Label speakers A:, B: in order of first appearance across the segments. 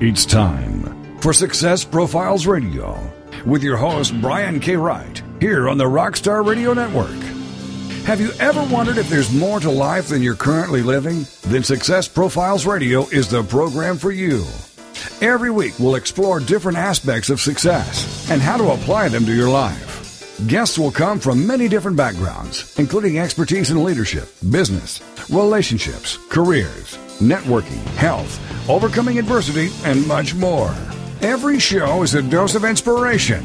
A: It's time for Success Profiles Radio with your host, Brian K. Wright, here on the Rockstar Radio Network. Have you ever wondered if there's more to life than you're currently living? Then Success Profiles Radio is the program for you. Every week, we'll explore different aspects of success and how to apply them to your life. Guests will come from many different backgrounds, including expertise in leadership, business, relationships, careers, networking, health, overcoming adversity, and much more. Every show is a dose of inspiration.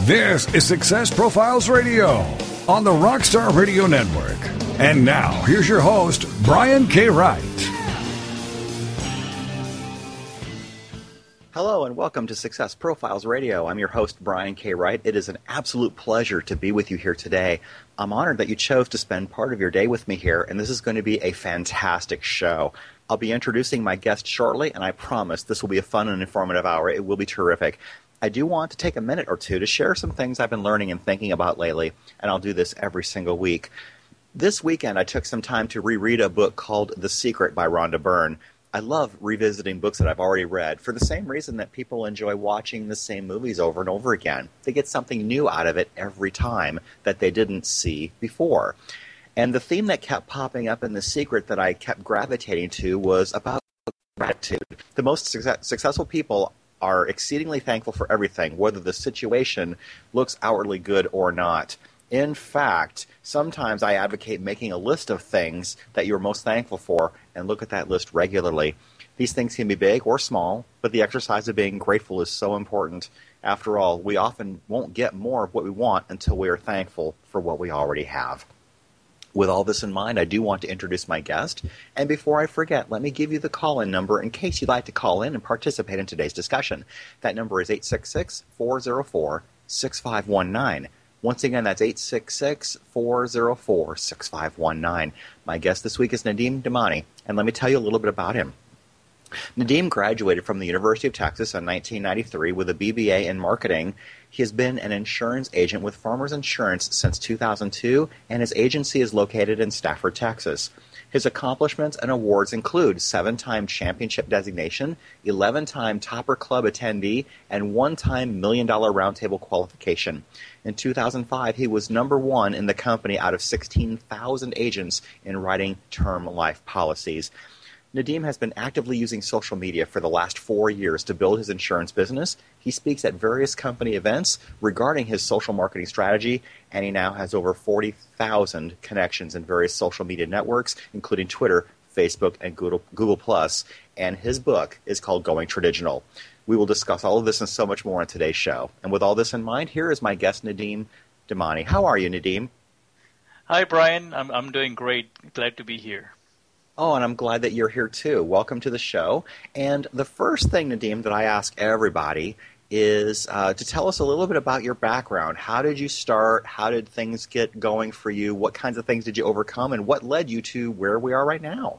A: This is Success Profiles Radio on the Rockstar Radio Network. And now, here's your host, Brian K. Wright.
B: Hello and welcome to Success Profiles Radio. I'm your host, Brian K. Wright. It is an absolute pleasure to be with you here today. I'm honored that you chose to spend part of your day with me here, and this is going to be a fantastic show. I'll be introducing my guest shortly, and I promise this will be a fun and informative hour. It will be terrific. I do want to take a minute or two to share some things I've been learning and thinking about lately, and I'll do this every single week. This weekend, I took some time to reread a book called The Secret by Rhonda Byrne. I love revisiting books that I've already read for the same reason that people enjoy watching the same movies over and over again. They get something new out of it every time that they didn't see before. And the theme that kept popping up in The Secret that I kept gravitating to was about gratitude. The most success- successful people are exceedingly thankful for everything, whether the situation looks outwardly good or not. In fact, sometimes I advocate making a list of things that you're most thankful for and look at that list regularly. These things can be big or small, but the exercise of being grateful is so important. After all, we often won't get more of what we want until we are thankful for what we already have. With all this in mind, I do want to introduce my guest. And before I forget, let me give you the call in number in case you'd like to call in and participate in today's discussion. That number is 866 404 6519. Once again, that's 866 404 6519. My guest this week is Nadeem Demani, and let me tell you a little bit about him. Nadeem graduated from the University of Texas in 1993 with a BBA in marketing. He has been an insurance agent with Farmers Insurance since 2002, and his agency is located in Stafford, Texas. His accomplishments and awards include seven time championship designation, 11 time Topper Club attendee, and one time Million Dollar Roundtable qualification. In 2005, he was number one in the company out of 16,000 agents in writing term life policies. Nadeem has been actively using social media for the last four years to build his insurance business. He speaks at various company events regarding his social marketing strategy, and he now has over 40,000 connections in various social media networks, including Twitter, Facebook, and Google, Google Plus. And his book is called Going Tradigital. We will discuss all of this and so much more on today's show. And with all this in mind, here is my guest, Nadeem Demani. How are you, Nadeem?
C: Hi, Brian. I'm, I'm doing great. Glad to be here.
B: Oh, and I'm glad that you're here too. Welcome to the show. And the first thing, Nadeem, that I ask everybody is uh, to tell us a little bit about your background. How did you start? How did things get going for you? What kinds of things did you overcome? And what led you to where we are right now?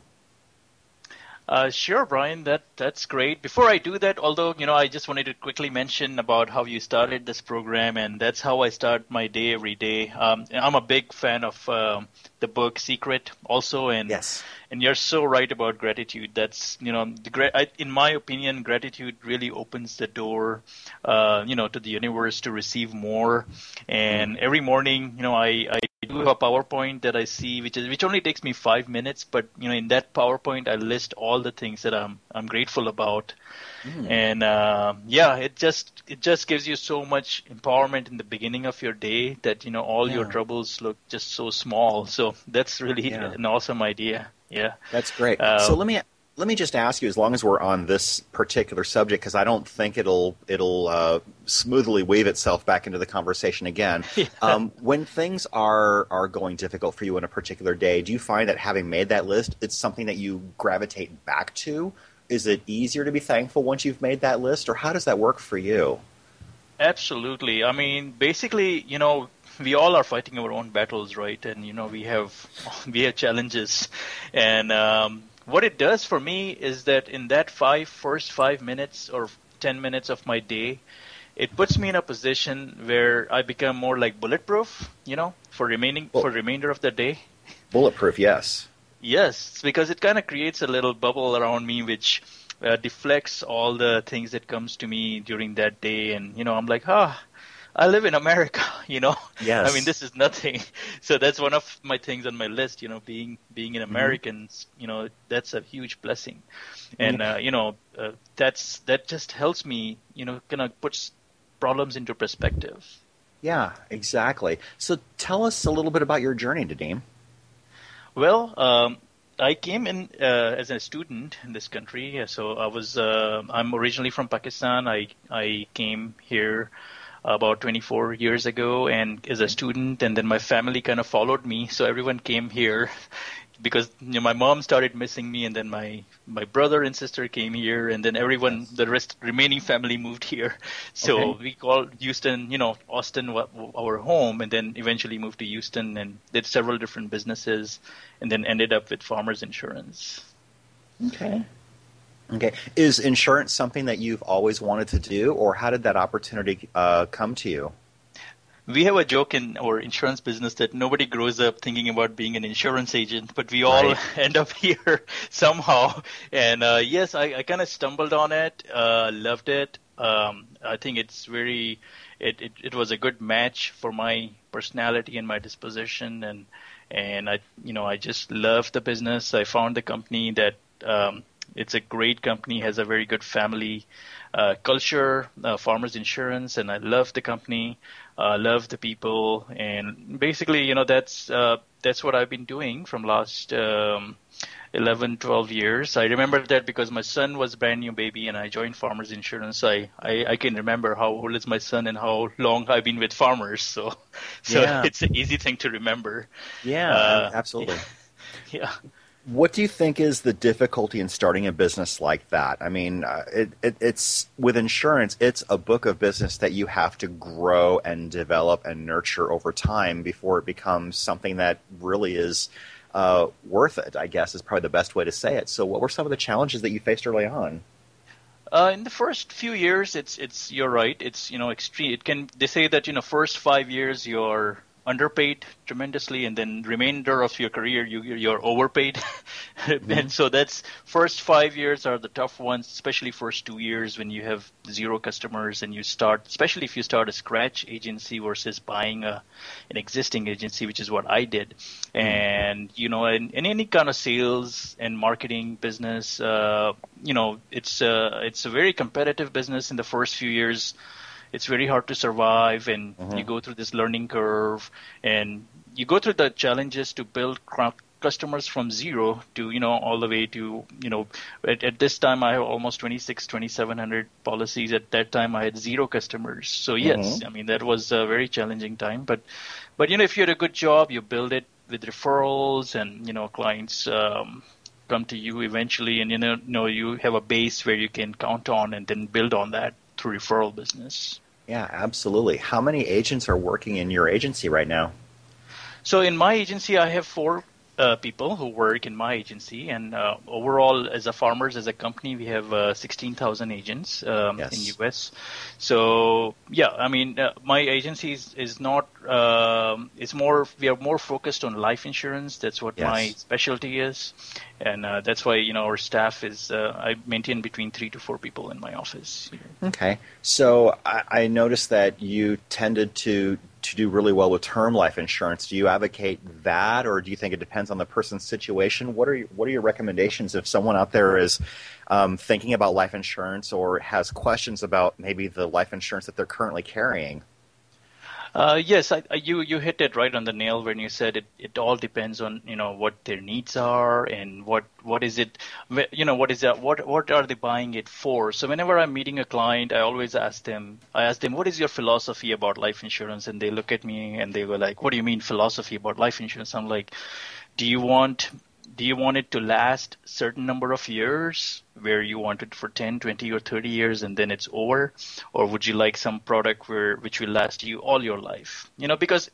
C: Uh, sure, Brian. That that's great. Before I do that, although you know, I just wanted to quickly mention about how you started this program, and that's how I start my day every day. Um, I'm a big fan of um, the book Secret, also, and
B: yes.
C: and you're so right about gratitude. That's you know, the I, in my opinion, gratitude really opens the door, uh, you know, to the universe to receive more. And every morning, you know, I, I do have a PowerPoint that I see, which is which only takes me five minutes, but you know, in that PowerPoint, I list all the things that I'm I'm grateful about, mm. and uh, yeah, it just it just gives you so much empowerment in the beginning of your day that you know all yeah. your troubles look just so small. So that's really yeah. an awesome idea. Yeah,
B: that's great. Uh, so let me let me just ask you, as long as we're on this particular subject, because I don't think it'll it'll uh, smoothly weave itself back into the conversation again. Yeah. Um, when things are are going difficult for you in a particular day, do you find that having made that list, it's something that you gravitate back to? Is it easier to be thankful once you've made that list, or how does that work for you?
C: Absolutely. I mean, basically, you know, we all are fighting our own battles, right? And you know, we have we have challenges, and um, what it does for me is that in that five first five minutes or ten minutes of my day, it puts me in a position where I become more like bulletproof, you know, for remaining well, for remainder of the day.
B: Bulletproof, yes.
C: Yes, because it kind of creates a little bubble around me, which uh, deflects all the things that comes to me during that day, and you know, I'm like, ah. I live in America, you know.
B: Yes.
C: I mean, this is nothing. So that's one of my things on my list. You know, being being an
B: Mm-hmm.
C: American, you know, that's a huge blessing, and uh, you know, uh, that's that just helps me, you know, kind of puts problems into perspective.
B: Yeah, exactly. So tell us a little bit about your journey, Nadeem.
C: Well, um, I came in uh, as a student in this country. So I was uh, I'm originally from Pakistan. I I came here about 24 years ago and as a student and then my family kind of followed me so everyone came here because you know, my mom started missing me and then my my brother and sister came here and then everyone the rest remaining family moved here so
B: Okay.
C: we called Houston you know Austin our home and then eventually moved to Houston and did several different businesses and then ended up with Farmers Insurance
B: Okay. Okay. Is insurance something that you've always wanted to do, or how did that opportunity uh, come to you?
C: we have a joke in our insurance business that nobody grows up thinking about being an insurance agent, but we all
B: Right.
C: end up here somehow. And uh, yes, I, I kind of stumbled on it, uh, loved it. Um, I think it's very, it, it, it was a good match for my personality and my disposition, and and I, you know, I just love the business. I found the company that um, it's a great company, has a very good family uh, culture, uh, Farmers Insurance, and I love the company, uh, love the people, and basically, you know, that's uh, that's what I've been doing from last um, 11, 12 years. I remember that because my son was a brand new baby, and I joined Farmers Insurance. I, I I can remember how old is my son and how long I've been with Farmers, so so
B: Yeah.
C: it's an easy thing to remember.
B: Yeah,
C: Uh,
B: absolutely.
C: Yeah.
B: What do you think is the difficulty in starting a business like that? I mean, uh, it, it, it's with insurance, it's a book of business that you have to grow and develop and nurture over time before it becomes something that really is uh, worth it. I guess is probably the best way to say it. So, what were some of the challenges that you faced early on?
C: Uh, in the first few years, it's it's you're right. It's you know extreme. It can they say that you know first five years you're underpaid tremendously, and then remainder of your career you you're overpaid. and so that's first five years are the tough ones, especially first two years when you have zero customers and you start, especially if you start a scratch agency versus buying a an existing agency, which is what I did. And you know, in, in any kind of sales and marketing business, uh, you know, it's uh, it's a very competitive business in the first few years. It's very hard to survive, and you go through this learning curve, and you go through the challenges to build customers from zero to you know all the way to you know at, at this time I have almost 26 2700 policies. At that time I had zero customers. So yes I mean that was a very challenging time but but you know if you had a good job you build it with referrals and you know clients um, come to you eventually and you know, know you have a base where you can count on and then build on that through referral business
B: Yeah, absolutely. How many agents are working in your agency right now?
C: So in my agency, I have four uh, people who work in my agency, and uh, overall, as a farmers, as a company, we have uh, 16,000 agents um,
B: Yes.
C: in US. So yeah, I mean, uh, my agency is, is not. Um, it's more. We are more focused on life insurance. That's what
B: Yes.
C: my specialty is, and uh, that's why you know our staff is. Uh, I maintain between three to four people in my office.
B: Okay. So I, I noticed that you tended to to do really well with term life insurance. Do you advocate that, or do you think it depends on the person's situation? What are your, what are your recommendations if someone out there is um, thinking about life insurance or has questions about maybe the life insurance that they're currently carrying?
C: Uh, yes, I, you you hit it right on the nail when you said it. It all depends on you know what their needs are and what what is it, you know what is that what what are they buying it for. So whenever I'm meeting a client, I always ask them. I ask them, what is your philosophy about life insurance? And they look at me and they go like, what do you mean philosophy about life insurance? I'm like, do you want do you want it to last certain number of years where you want it for 10 20 or 30 years and then it's over or would you like some product where which will last you all your life you know because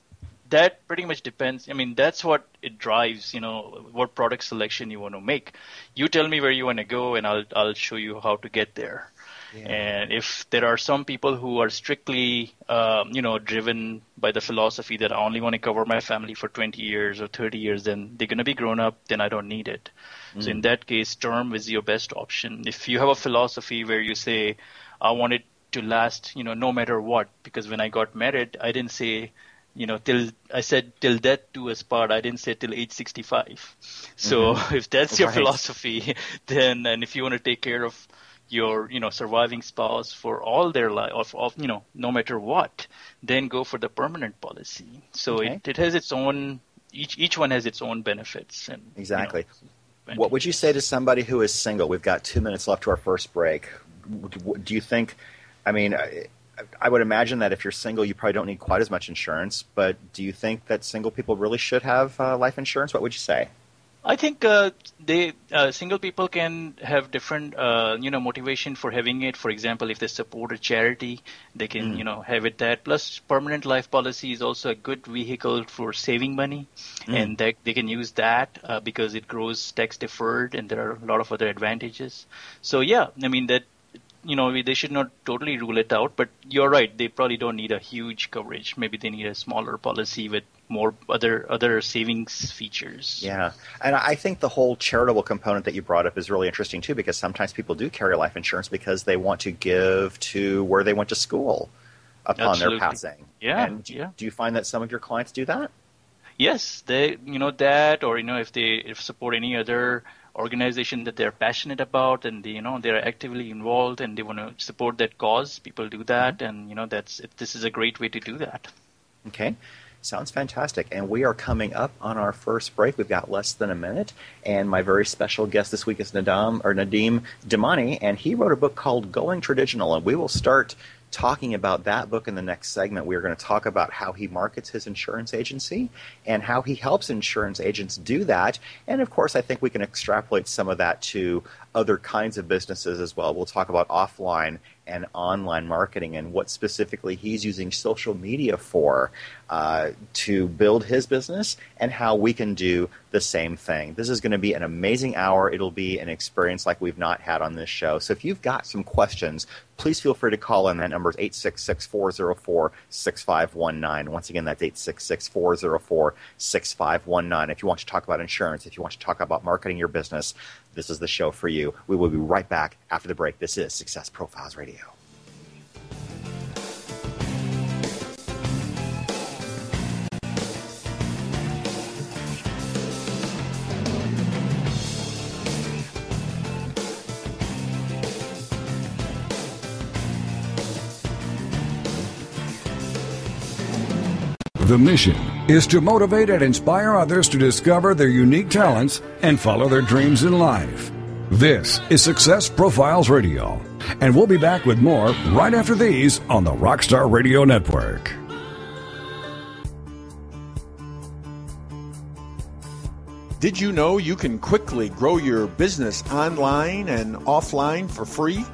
C: that pretty much depends. I mean, that's what it drives. You know, what product selection you want to make. You tell me where you want to go, and I'll I'll show you how to get there. Yeah. And if there are some people who are strictly, um, you know, driven by the philosophy that I only want to cover my family for 20 years or 30 years, then they're going to be grown up. Then I don't need it. Mm. So in that case, term is your best option. If you have a philosophy where you say, I want it to last, you know, no matter what, because when I got married, I didn't say, you know, till I said till death do us part. I didn't say till age 65. So mm-hmm. if that's your right. philosophy, then and if you want to take care of your you know surviving spouse for all their life of, of you know no matter what then go for the permanent policy so okay. it, it has its own each each one has its own benefits and
B: exactly you know, what would you say to somebody who is single we've got two minutes left to our first break do you think i mean I would imagine that if you're single, you probably don't need quite as much insurance. But do you think that single people really should have uh, life insurance? What would you say?
C: I think uh, they uh, single people can have different uh, you know motivation for having it. For example, if they support a charity, they can mm. you know have it that. Plus, permanent life policy is also a good vehicle for saving money, mm. and they they can use that uh, because it grows tax deferred, and there are a lot of other advantages. So yeah, I mean that you know they should not totally rule it out, but you're right. They probably don't need a huge coverage. Maybe they need a smaller policy with more other other savings features.
B: Yeah, and I think the whole charitable component that you brought up is really interesting too, because sometimes people do carry life insurance because they want to give to where they went to school upon Absolutely. their passing.
C: Yeah,
B: and do,
C: yeah.
B: Do you find that some of your clients do that?
C: Yes, they you know that, or you know if they if support any other organization that they're passionate about and they, you know they're actively involved and they want to support that cause people do that mm-hmm. and you know that's this is a great way to do that
B: okay Sounds fantastic. And we are coming up on our first break. We've got less than a minute. And my very special guest this week is Nadam or Nadeem Demani, and he wrote a book called Going Tradigital. And we will start talking about that book in the next segment. We are going to talk about how he markets his insurance agency and how he helps insurance agents do that. And of course, I think we can extrapolate some of that to other kinds of businesses as well. We'll talk about offline and online marketing and what specifically he's using social media for uh, to build his business and how we can do the same thing. This is going to be an amazing hour. It'll be an experience like we've not had on this show. So if you've got some questions, please feel free to call in. That number is 866 404 6519. Once again, that's 866 404 6519. If you want to talk about insurance, if you want to talk about marketing your business, this is the show for you. We will be right back after the break. This is Success Profiles Radio.
A: The mission is to motivate and inspire others to discover their unique talents and follow their dreams in life. This is Success Profiles Radio, and we'll be back with more right after these on the Rockstar Radio Network.
D: Did you know you can quickly grow your business online and offline for free?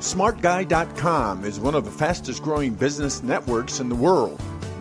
D: SmartGuy.com is one of the fastest growing business networks in the world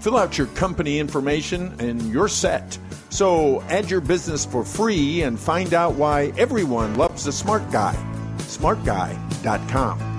D: Fill out your company information and you're set. So add your business for free and find out why everyone loves the smart guy. smartguy.com.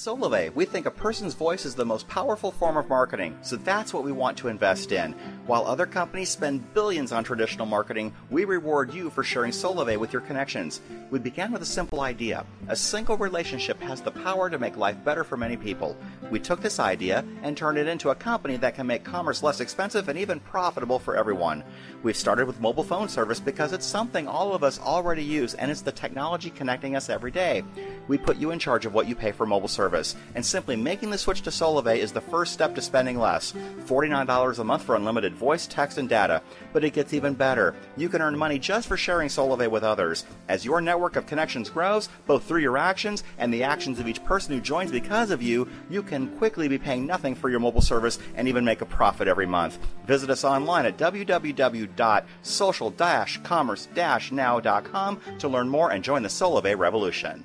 B: Solavei, we think a person's voice is the most powerful form of marketing, so that's what we want to invest in. While other companies spend billions on traditional marketing, we reward you for sharing Solavei with your connections. We began with a simple idea. A single relationship has the power to make life better for many people. We took this idea and turned it into a company that can make commerce less expensive and even profitable for everyone. We've started with mobile phone service because it's something all of us already use and it's the technology connecting us every day. We put you in charge of what you pay for mobile service service. And simply making the switch to Solavei is the first step to spending less. $49 a month for unlimited voice, text, and data. But it gets even better. You can earn money just for sharing Solavei with others. As your network of connections grows, both through your actions and the actions of each person who joins because of you, you can quickly be paying nothing for your mobile service and even make a profit every month. Visit us online at www.social-commerce-now.com to learn more and join the Solavei revolution.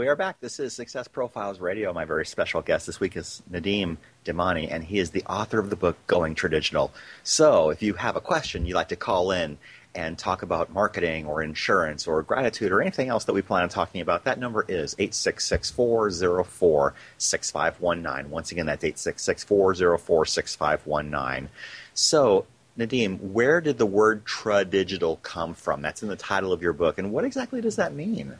B: We are back. This is Success Profiles Radio. My very special guest this week is Nadeem Demani, and he is the author of the book Going Tradigital. So if you have a question you'd like to call in and talk about marketing or insurance or gratitude or anything else that we plan on talking about, that number is 866 404 6519. Once again, that's 866 404 6519. So, Nadeem, where did the word tradigital come from? That's in the title of your book. And what exactly does that mean?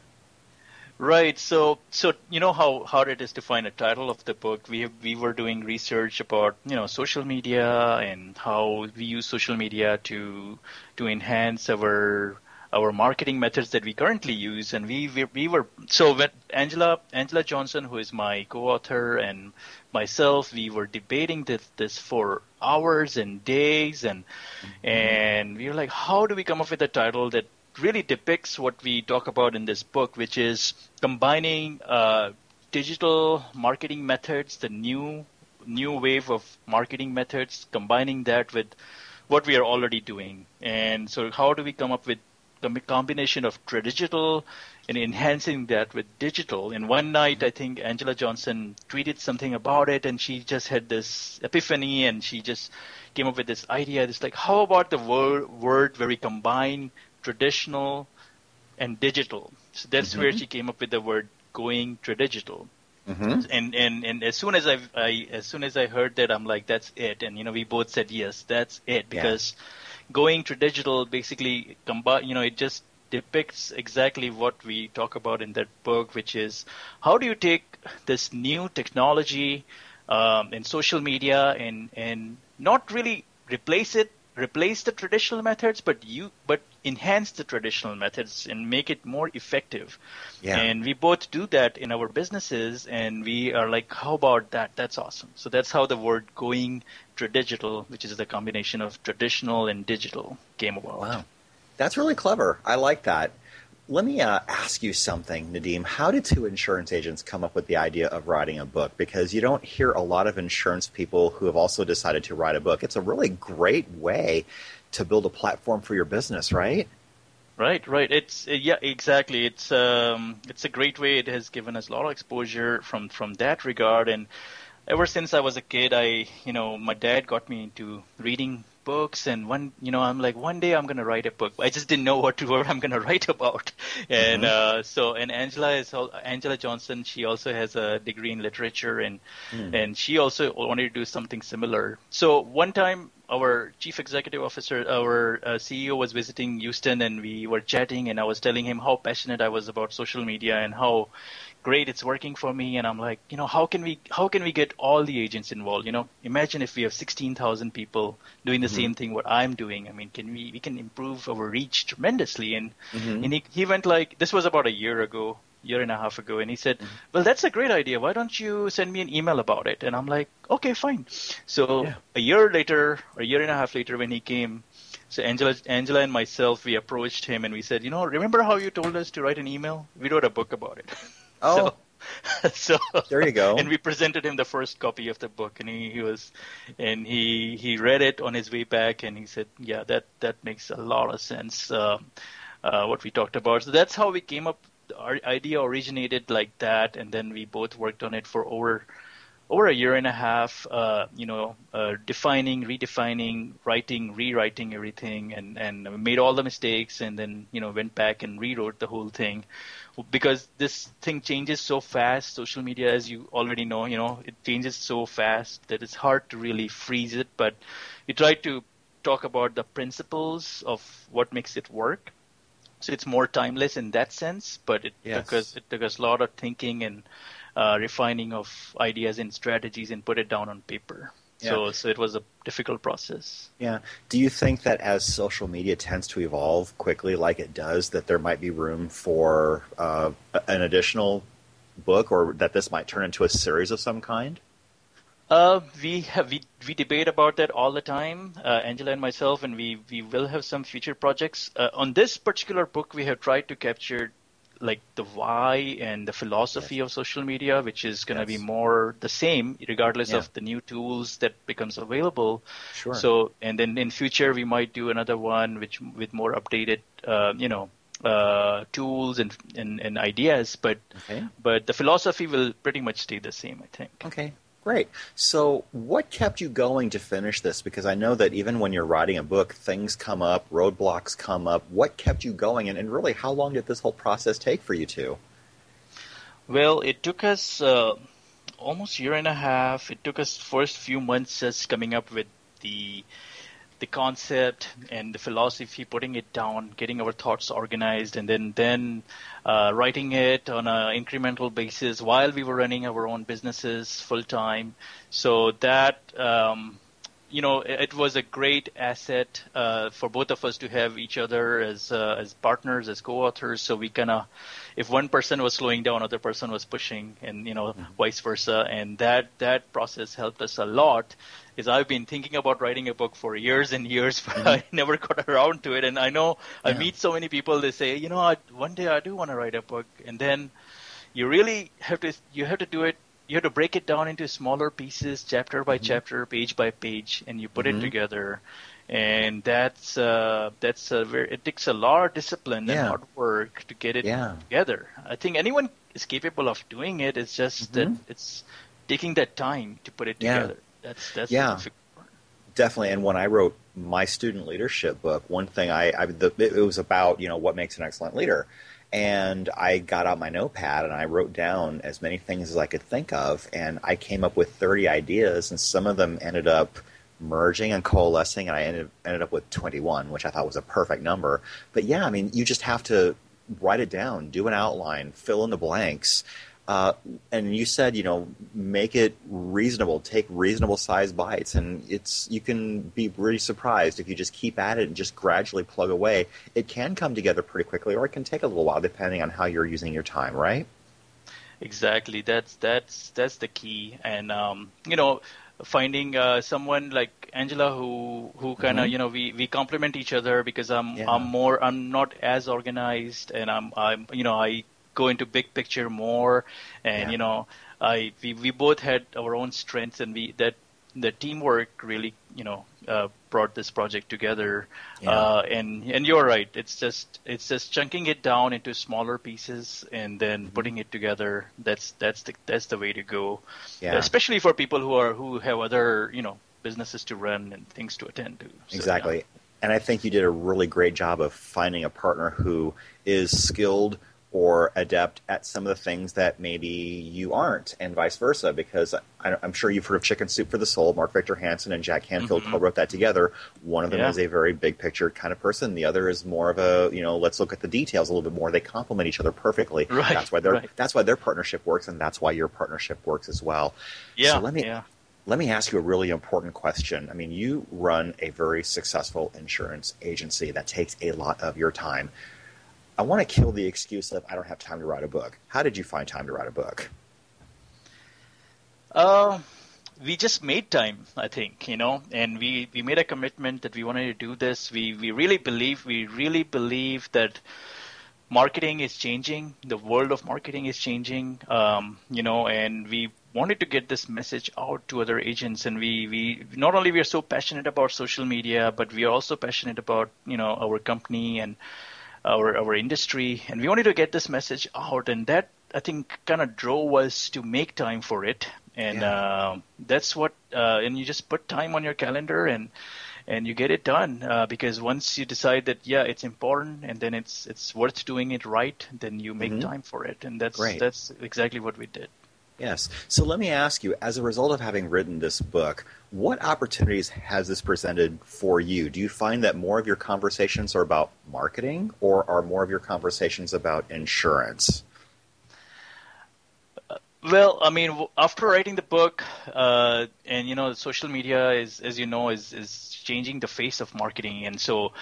C: Right. So, so you know how hard it is to find a title of the book. We have, we were doing research about you know social media and how we use social media to to enhance our our marketing methods that we currently use. And we we, we were so when Angela Angela Johnson, who is my co-author, and myself, we were debating this this for hours and days, and mm-hmm. and we were like, how do we come up with a title that really depicts what we talk about in this book, which is combining uh, digital marketing methods, the new new wave of marketing methods, combining that with what we are already doing. And so, how do we come up with a combination of traditional and enhancing that with digital? In one night, I think Angela Johnson tweeted something about it, and she just had this epiphany, and she just came up with this idea. It's like, how about the word, word where we combine traditional and digital. So that's mm-hmm. where she came up with the word going tradigital. Mm-hmm. And, and and as soon as I, I as soon as I heard that, I'm like, that's it. And you know, we both said yes, that's it because yeah. going tradigital basically combine. You know, it just depicts exactly what we talk about in that book, which is how do you take this new technology um, in social media and and not really replace it replace the traditional methods, but you but enhance the traditional methods and make it more effective. Yeah. And we both do that in our businesses, and we are like, how about that? That's awesome. So that's how the word going tradigital, which is the combination of traditional and digital, came about.
B: Wow, that's really clever. I like that. Let me uh, ask you something, Nadeem. How did two insurance agents come up with the idea of writing a book? Because you don't hear a lot of insurance people who have also decided to write a book. It's a really great way to build a platform for your business, right?
C: Right, right. It's yeah, exactly. It's um, it's a great way. It has given us a lot of exposure from from that regard, and ever since I was a kid, I you know my dad got me into reading books and one you know i'm like one day i'm going to write a book i just didn't know what to what i'm going to write about and mm-hmm. uh, so and angela is angela johnson she also has a degree in literature and mm. and she also wanted to do something similar so one time our chief executive officer, our uh, CEO was visiting Houston and we were chatting and I was telling him how passionate I was about social media and how great it's working for me. And i'm like you know how can we how can we get all the agents involved? You know imagine if we have 16000 people doing the mm-hmm. same thing what i'm doing. I mean can we we can improve our reach tremendously. And mm-hmm. and he, he went like this was about a year ago year and a half ago and he said mm-hmm. well that's a great idea why don't you send me an email about it and i'm like okay fine so yeah. a year later a year and a half later when he came so Angela, Angela and myself, we approached him and we said, you know, remember how you told us to write an email? We wrote a book about it.
B: Oh.
C: So,
B: so, there you go.
C: And we presented him the first copy of the book, and he, he was, and he he read it on his way back, and he said, "Yeah, that that makes a lot of sense." Uh, uh, what we talked about. So that's how we came up. Our idea originated like that, and then we both worked on it for over over a year and a half, uh, you know, uh, defining, redefining, writing, rewriting everything, and and made all the mistakes, and then you know went back and rewrote the whole thing, because this thing changes so fast. Social media, as you already know, you know, it changes so fast that it's hard to really freeze it. But we try to talk about the principles of what makes it work. So it's more timeless in that sense, but it
B: yes.
C: took us it took us a lot of thinking and uh, refining of ideas and strategies and put it down on paper.
B: Yeah.
C: So, so it was a difficult process.
B: Yeah. Do you think that as social media tends to evolve quickly, like it does, that there might be room for uh, an additional book, or that this might turn into a series of some kind?
C: Uh, we have we we debate about that all the time, uh, Angela and myself, and we we will have some future projects. Uh, on this particular book, we have tried to capture like the why and the philosophy
B: yes.
C: of social media, which is going to
B: yes.
C: be more the same regardless
B: yeah.
C: of the new tools that becomes available.
B: Sure.
C: So, and then in future we might do another one which with more updated, uh, you know, uh, tools and, and and ideas. But
B: okay.
C: but the philosophy will pretty much stay the same, I think.
B: Okay. Great. So, what kept you going to finish this? Because I know that even when you're writing a book, things come up, roadblocks come up. What kept you going, and, and really, how long did this whole process take for you two?
C: Well, it took us uh, almost a year and a half. It took us first few months just coming up with the the concept and the philosophy, putting it down, getting our thoughts organized, and then then uh, writing it on an incremental basis while we were running our own businesses full time. So that um, you know, it, was a great asset uh, for both of us to have each other as uh, as partners, as co-authors. So we kind of, if one person was slowing down, other person was pushing, and you know, mm-hmm. vice versa. And that that process helped us a lot. Is I've been thinking about writing a book for years and years, but mm-hmm. I never got around to it. And I know yeah. I meet so many people. They say, you know, I, one day I do want to write a book, and then you really have to you have to do it you have to break it down into smaller pieces, chapter by mm-hmm. chapter, page by page, and you put
B: mm-hmm.
C: it together. And that's uh, that's a very it takes a lot of discipline
B: yeah.
C: and hard work to get it
B: yeah.
C: together. I think anyone is capable of doing it. It's just
B: mm-hmm.
C: that it's taking that time to put it together. That's that's
B: yeah. Definitely, and when I wrote my student leadership book, one thing I, I the, it was about you know what makes an excellent leader, and I got out my notepad and I wrote down as many things as I could think of, and I came up with 30 ideas, and some of them ended up merging and coalescing, and I ended, ended up with 21, which I thought was a perfect number. But yeah, I mean, you just have to write it down, do an outline, fill in the blanks. Uh, and you said, you know, make it reasonable, take reasonable size bites, and it's you can be really surprised if you just keep at it and just gradually plug away. It can come together pretty quickly, or it can take a little while depending on how you're using your time, right?
C: Exactly. That's that's that's the key, and um, you know, finding uh, someone like Angela who who kind of mm-hmm. you know we we complement each other because I'm
B: yeah.
C: I'm more I'm not as organized and I'm I'm you know I go into big picture more and
B: Yeah.
C: you know I we, we both had our own strengths and we that the teamwork really you know uh, brought this project together
B: Yeah.
C: uh, and and you're right it's just it's just chunking it down into smaller pieces and then
B: Mm-hmm.
C: putting it together that's that's the that's the way to go
B: Yeah.
C: especially for people who are who have other you know businesses to run and things to attend to So,
B: exactly.
C: yeah.
B: And I think you did a really great job of finding a partner who is skilled or adept at some of the things that maybe you aren't, and vice versa. Because I, I'm sure you've heard of Chicken Soup for the Soul. Mark Victor Hansen and Jack Canfield
C: Mhm.
B: co-wrote that together. One of them
C: Yeah.
B: is a very big picture kind of person. The other is more of a you know let's look at the details a little bit more. They complement each other perfectly.
C: Right,
B: That's why their
C: right.
B: that's why their partnership works, and that's why your partnership works as well.
C: yeah
B: So let me
C: yeah
B: let me ask you a really important question. I mean, you run a very successful insurance agency that takes a lot of your time. I want to kill the excuse of I don't have time to write a book. How did you find time to write a book?
C: Uh, we just made time, I think, you know, and we, we made a commitment that we wanted to do this. We we really believe we really believe that marketing is changing. The world of marketing is changing, um, you know, and we wanted to get this message out to other agents. And we we not only we are so passionate about social media, but we are also passionate about you know our company and our our industry, and we wanted to get this message out, and that I think kind of drove us to make time for it. and yeah. uh, that's what. Uh, and you just put time on your calendar and and you get it done uh, because once you decide that yeah it's important and then it's it's worth doing it right then you make mm-hmm. time for it and that's
B: Great.
C: that's exactly what we did
B: yes. So let me ask you as a result of having written this book what opportunities has this presented for you? Do you find that more of your conversations are about marketing or are more of your conversations about insurance?
C: Well, I mean, after writing the book, uh, and you know, social media is, as you know, is is changing the face of marketing, and so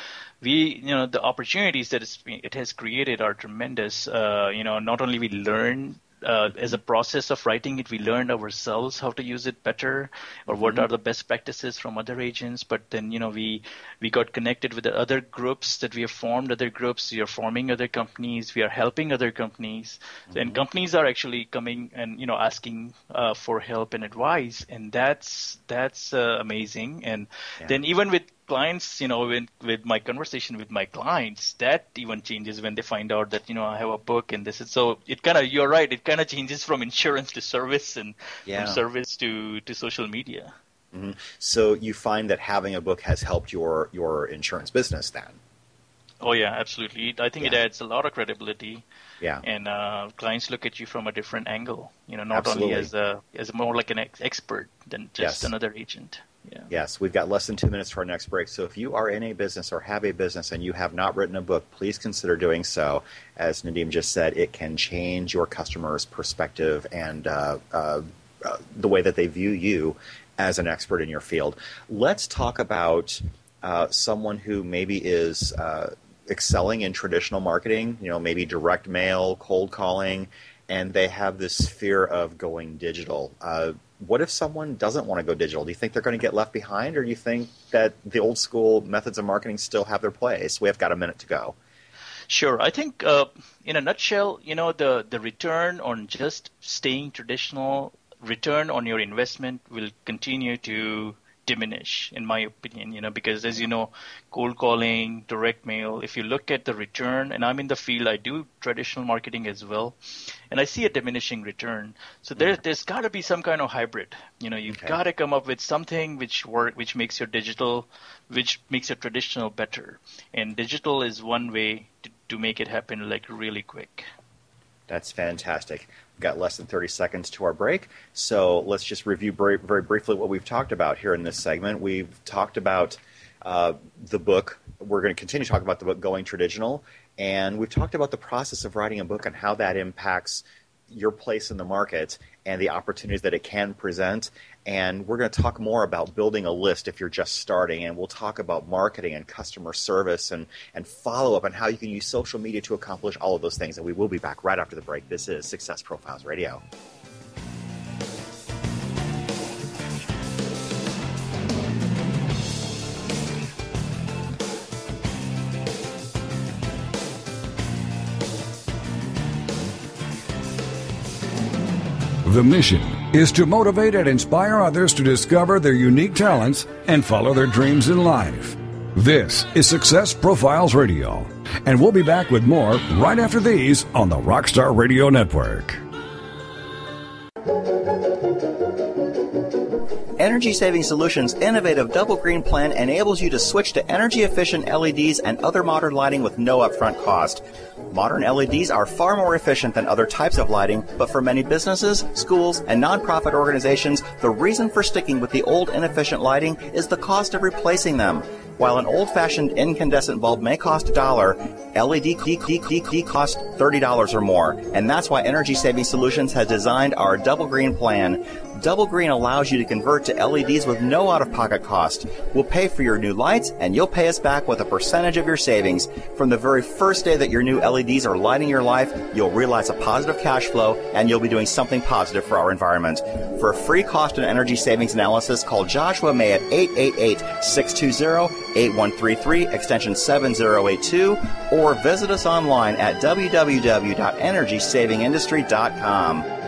C: we, you know, the opportunities that it has created are tremendous. Uh, you know, not only we learn uh, as a process of writing it, we learned ourselves how to use it better, or what mm-hmm. are the best practices from other agents. But then, you know, we we got connected with the other groups that we have formed. Other groups, we are forming other companies. We are helping other companies, mm-hmm. and companies are actually coming and you know asking uh, for help and advice, and that's that's uh, amazing. And yeah. then even with clients, you know, when, with my conversation with my clients, that even changes when they find out that, you know, I have a book and this is so it kind of, you're right, it kind of changes from insurance to service and yeah. from service to, to social media.
B: Mm-hmm. So you find that having a book has helped your, your insurance business then?
C: Oh yeah, absolutely. I think yeah. it adds a lot of credibility.
B: Yeah.
C: And uh, clients look at you from a different angle. You know, not absolutely. only as a as more like an ex- expert than just yes. another agent. Yeah.
B: Yes, we've got less than two minutes for our next break. So if you are in a business or have a business and you have not written a book, please consider doing so. As Nadeem just said, it can change your customer's perspective and uh, uh, uh, the way that they view you as an expert in your field. Let's talk about uh, someone who maybe is uh, excelling in traditional marketing, you know, maybe direct mail, cold calling, and they have this fear of going digital. What if someone doesn't want to go digital? Do you think they're going to get left behind, or do you think that the old school methods of marketing still have their place? We have got a minute to go.
C: Sure. I think, uh, in a nutshell, you know, the, the return on just staying traditional, return on your investment will continue to diminish, in my opinion, you know, because as you know, cold calling, direct mail, if you look at the return, and I'm in the field, I do traditional marketing as well, and I see a diminishing return. So there, mm. there's got to be some kind of hybrid. You know, you've okay. got to come up with something which work, which makes your digital, which makes your traditional better. And digital is one way to, to make it happen like really quick.
B: That's fantastic. Got less than 30 seconds to our break, so let's just review very, very briefly what we've talked about here in this segment. We've talked about uh, the book. We're going to continue to talk about the book Going Tradigital, and we've talked about the process of writing a book and how that impacts your place in the market and the opportunities that it can present. And we're going to talk more about building a list if you're just starting. And we'll talk about marketing and customer service and, and follow up and how you can use social media to accomplish all of those things. And we will be back right after the break. This is Success Profiles Radio.
A: The mission is to motivate and inspire others to discover their unique talents and follow their dreams in life. This is Success Profiles Radio, and we'll be back with more right after these on the Rockstar Radio Network.
B: Energy Saving Solutions' innovative double green plan enables you to switch to energy efficient LEDs and other modern lighting with no upfront cost. Modern LEDs are far more efficient than other types of lighting, but for many businesses, schools, and nonprofit organizations, the reason for sticking with the old inefficient lighting is the cost of replacing them. While an old-fashioned incandescent bulb may cost a dollar, LED costs $30 or more. And that's why Energy Saving Solutions has designed our double green plan. Double Green allows you to convert to LEDs with no out of pocket cost. We'll pay for your new lights and you'll pay us back with a percentage of your savings. From the very first day that your new LEDs are lighting your life, you'll realize a positive cash flow and you'll be doing something positive for our environment. For a free cost and energy savings analysis, call Joshua May at 888-620-8133, extension 7082, or visit us online at www.energysavingindustry.com.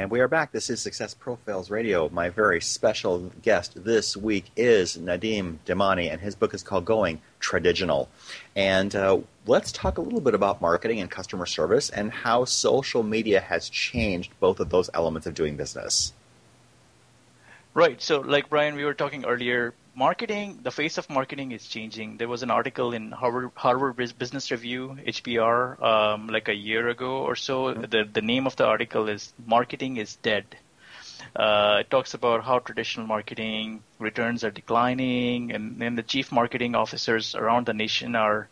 B: And we are back. This is Success Profiles Radio. My very special guest this week is Nadeem Demani, and his book is called Going Tradigital. And uh, let's talk a little bit about marketing and customer service and how social media has changed both of those elements of doing business.
C: Right. So, like Brian, we were talking earlier, marketing, the face of marketing is changing. There was an article in Harvard, Harvard Business Review, HBR, um, like a year ago or so. Mm-hmm. The, the name of the article is Marketing is Dead. Uh, it talks about how traditional marketing returns are declining, and, and the chief marketing officers around the nation are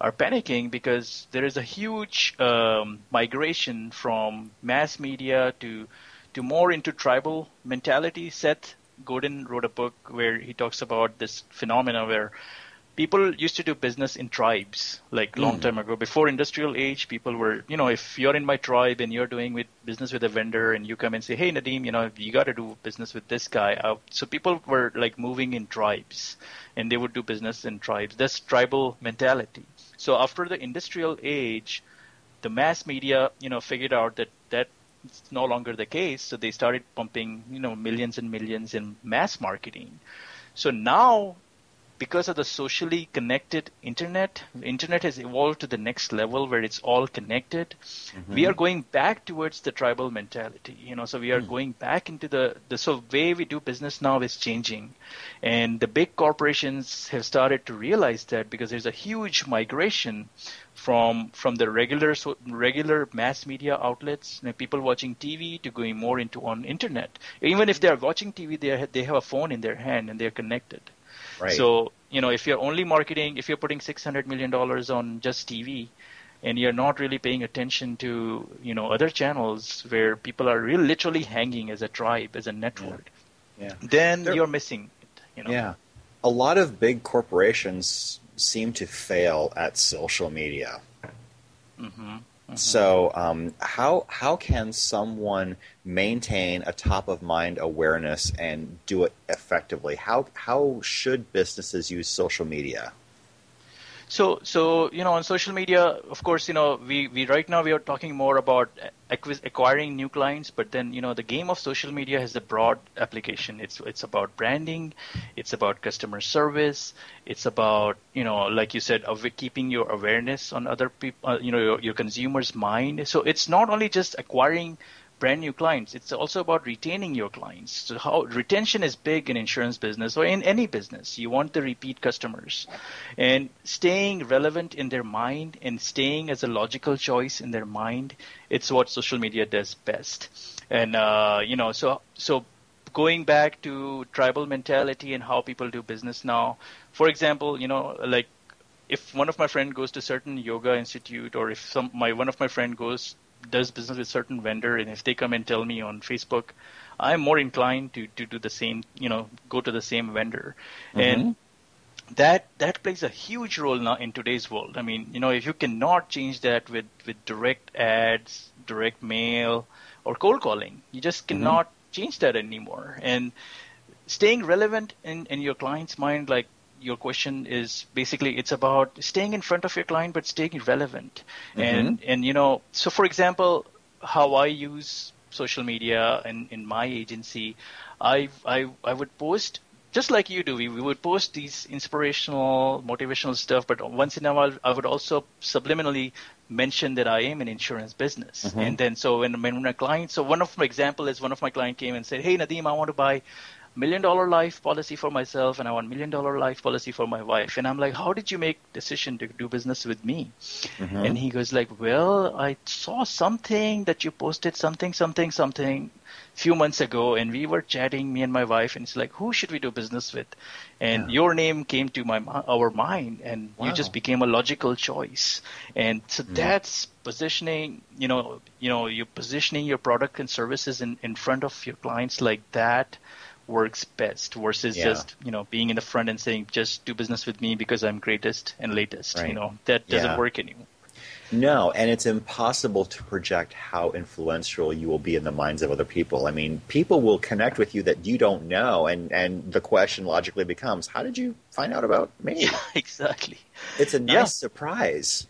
C: are panicking because there is a huge um, migration from mass media to to more into tribal mentality. Seth Godin wrote a book where he talks about this phenomena where people used to do business in tribes like long mm. time ago. Before industrial age people were you know if you're in my tribe and you're doing with business with a vendor and you come and say hey nadeem you know you got to do business with this guy uh, so people were like moving in tribes and they would do business in tribes. That's tribal mentality. So after the industrial age the mass media you know figured out that that it's no longer the case. So they started pumping, you know, millions and millions in mass marketing. So now, because of the socially connected internet, internet has evolved to the next level where it's all connected. Mm-hmm. We are going back towards the tribal mentality, you know. So we are mm. going back into the the so way we do business now is changing, and the big corporations have started to realize that because there's a huge migration from from the regular so regular mass media outlets, you know, people watching TV, to going more into on internet. Even if they are watching TV, they are, they have a phone in their hand and they're connected. Right. So you know, if you're only marketing, if you're putting six hundred million dollars on just TV, and you're not really paying attention to you know other channels where people are really literally hanging as a tribe, as a network, yeah. yeah. then They're, you're missing it. You know?
B: Yeah, a lot of big corporations seem to fail at social media. Mm-hmm. Mm-hmm. So, um, how how can someone maintain a top of mind awareness and do it effectively? How how should businesses use social media?
C: So, so you know, on social media, of course, you know, we, we right now we are talking more about acquiring new clients, but then you know, the game of social media has a broad application. It's it's about branding, it's about customer service, it's about you know, like you said, of keeping your awareness on other people, uh, you know, your, your consumers' mind. So it's not only just acquiring brand new clients. It's also about retaining your clients. So how retention is big in insurance business or in any business. You want the repeat customers and staying relevant in their mind and staying as a logical choice in their mind. It's what social media does best. And, uh, you know, so, so going back to tribal mentality and how people do business now, for example, you know, like if one of my friend goes to certain yoga institute or if some my one of my friend goes does business with certain vendor, and if they come and tell me on Facebook, I'm more inclined to, to do the same, you know, go to the same vendor. Mm-hmm. And that that plays a huge role now in today's world. I mean, you know, if you cannot change that with, with direct ads, direct mail, or cold calling, you just mm-hmm. cannot mm-hmm. change that anymore. And staying relevant in, in your client's mind, like your question is basically it's about staying in front of your client but staying relevant. Mm-hmm. And and you know, so for example, how I use social media in, in my agency, I I I would post just like you do, we, we would post these inspirational, motivational stuff, but once in a while, I would also subliminally mention that I am an insurance business. Mm-hmm. And then, so when, when a client, so one of my example is one of my client came and said, Hey, Nadeem, I want to buy million dollar life policy for myself and I want million dollar life policy for my wife. And I'm like, how did you make decision to do business with me? Mm-hmm. And he goes like, well, I saw something that you posted something, something, something few months ago and we were chatting me and my wife and it's like who should we do business with and yeah. your name came to my our mind and wow. you just became a logical choice and so mm. that's positioning you know you know you're positioning your product and services in in front of your clients like that works best versus yeah. just you know being in the front and saying just do business with me because I'm greatest and latest. Right. You know that doesn't yeah. work anymore.
B: No, and it's impossible to project how influential you will be in the minds of other people. I mean, people will connect with you that you don't know, and and the question logically becomes, how did you find out about me?
C: Yeah, exactly.
B: It's a nice yeah. surprise.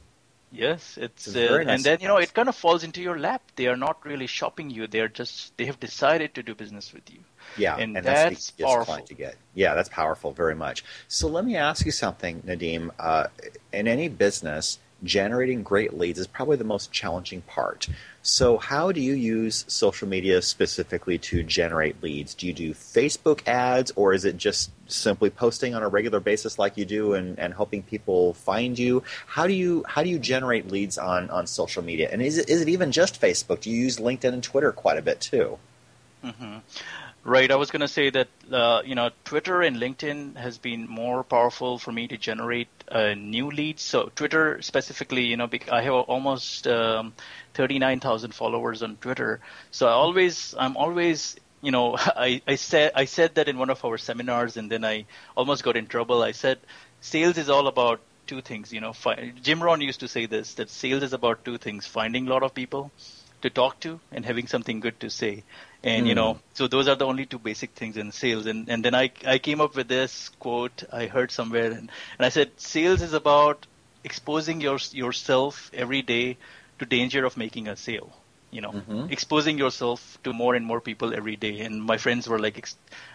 C: Yes, it's, it's uh, nice and then you know it kind of falls into your lap. They are not really shopping you; they are just they have decided to do business with you.
B: Yeah, and, and that's, that's powerful. to get. Yeah, that's powerful very much. So let me ask you something, Nadeem. Uh, in any business, generating great leads is probably the most challenging part. So, how do you use social media specifically to generate leads? Do you do Facebook ads, or is it just simply posting on a regular basis like you do and, and helping people find you? How do you how do you generate leads on, on social media? And is it is it even just Facebook? Do you use LinkedIn and Twitter quite a bit too?
C: Mm-hmm. Right. I was going to say that uh, you know Twitter and LinkedIn has been more powerful for me to generate uh, new leads. So Twitter specifically, you know, I have almost um, 39,000 followers on Twitter. So I always, I'm always, you know, I, I said I said that in one of our seminars, and then I almost got in trouble. I said sales is all about two things. You know, fi- Jim Rohn used to say this that sales is about two things: finding a lot of people to talk to and having something good to say. And mm. you know, hmm. so those are the only two basic things in sales. And and then I I came up with this quote I heard somewhere, and, and I said sales is about exposing your yourself every day to danger of making a sale. You know, mm-hmm. exposing yourself to more and more people every day. And my friends were like,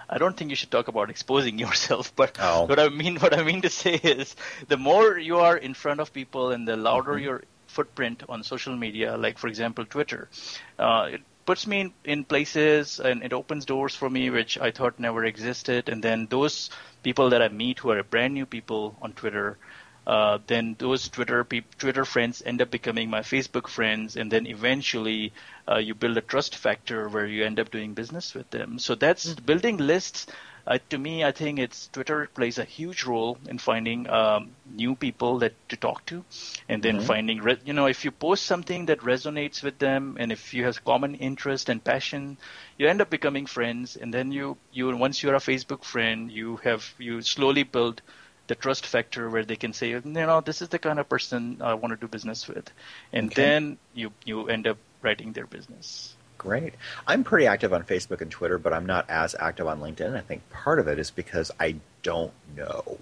C: I don't think you should talk about exposing yourself, but oh. what I mean, what I mean to say is, the more you are in front of people and the louder mm-hmm. your footprint on social media, like for example Twitter, uh, it puts me in, in places and it opens doors for me which I thought never existed. And then those people that I meet who are brand new people on Twitter, uh, then those Twitter pe- Twitter friends end up becoming my Facebook friends, and then eventually uh, you build a trust factor where you end up doing business with them. So that's mm-hmm. building lists uh, to me, I think it's Twitter plays a huge role in finding um, new people that to talk to, and then mm-hmm. finding re- you know if you post something that resonates with them, and if you have common interest and passion, you end up becoming friends, and then you you once you're a Facebook friend, you have you slowly build the trust factor where they can say, you know, this is the kind of person I want to do business with, and okay. then you you end up writing their business.
B: Great. I'm pretty active on Facebook and Twitter, but I'm not as active on LinkedIn. I think part of it is because I don't know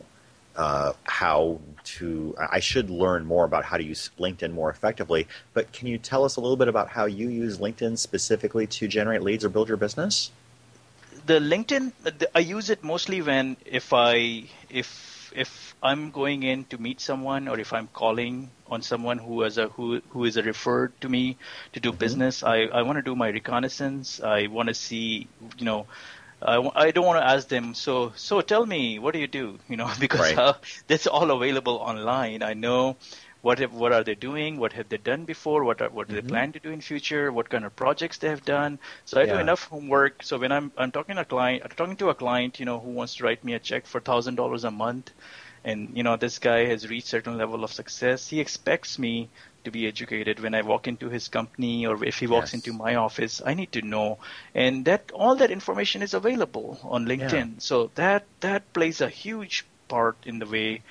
B: uh, how to. I should learn more about how to use LinkedIn more effectively. But can you tell us a little bit about how you use LinkedIn specifically to generate leads or build your business?
C: The LinkedIn, I use it mostly when if I if if I'm going in to meet someone or if I'm calling on someone who is a who who is a referred to me to do mm-hmm. business, I I want to do my reconnaissance. I want to see, you know, I, I don't want to ask them. So so tell me, what do you do? You know, because right. uh, that's all available online. I know what have, what are they doing? What have they done before? What are, what do mm-hmm. they plan to do in future? What kind of projects they have done? So I yeah. do enough homework. So when I'm I'm talking to a client, I'm talking to a client, you know, who wants to write me a check for thousand dollars a month, and you know this guy has reached certain level of success. He expects me to be educated when I walk into his company or if he walks yes. into my office. I need to know, and that all that information is available on LinkedIn. Yeah. So that that plays a huge part in the way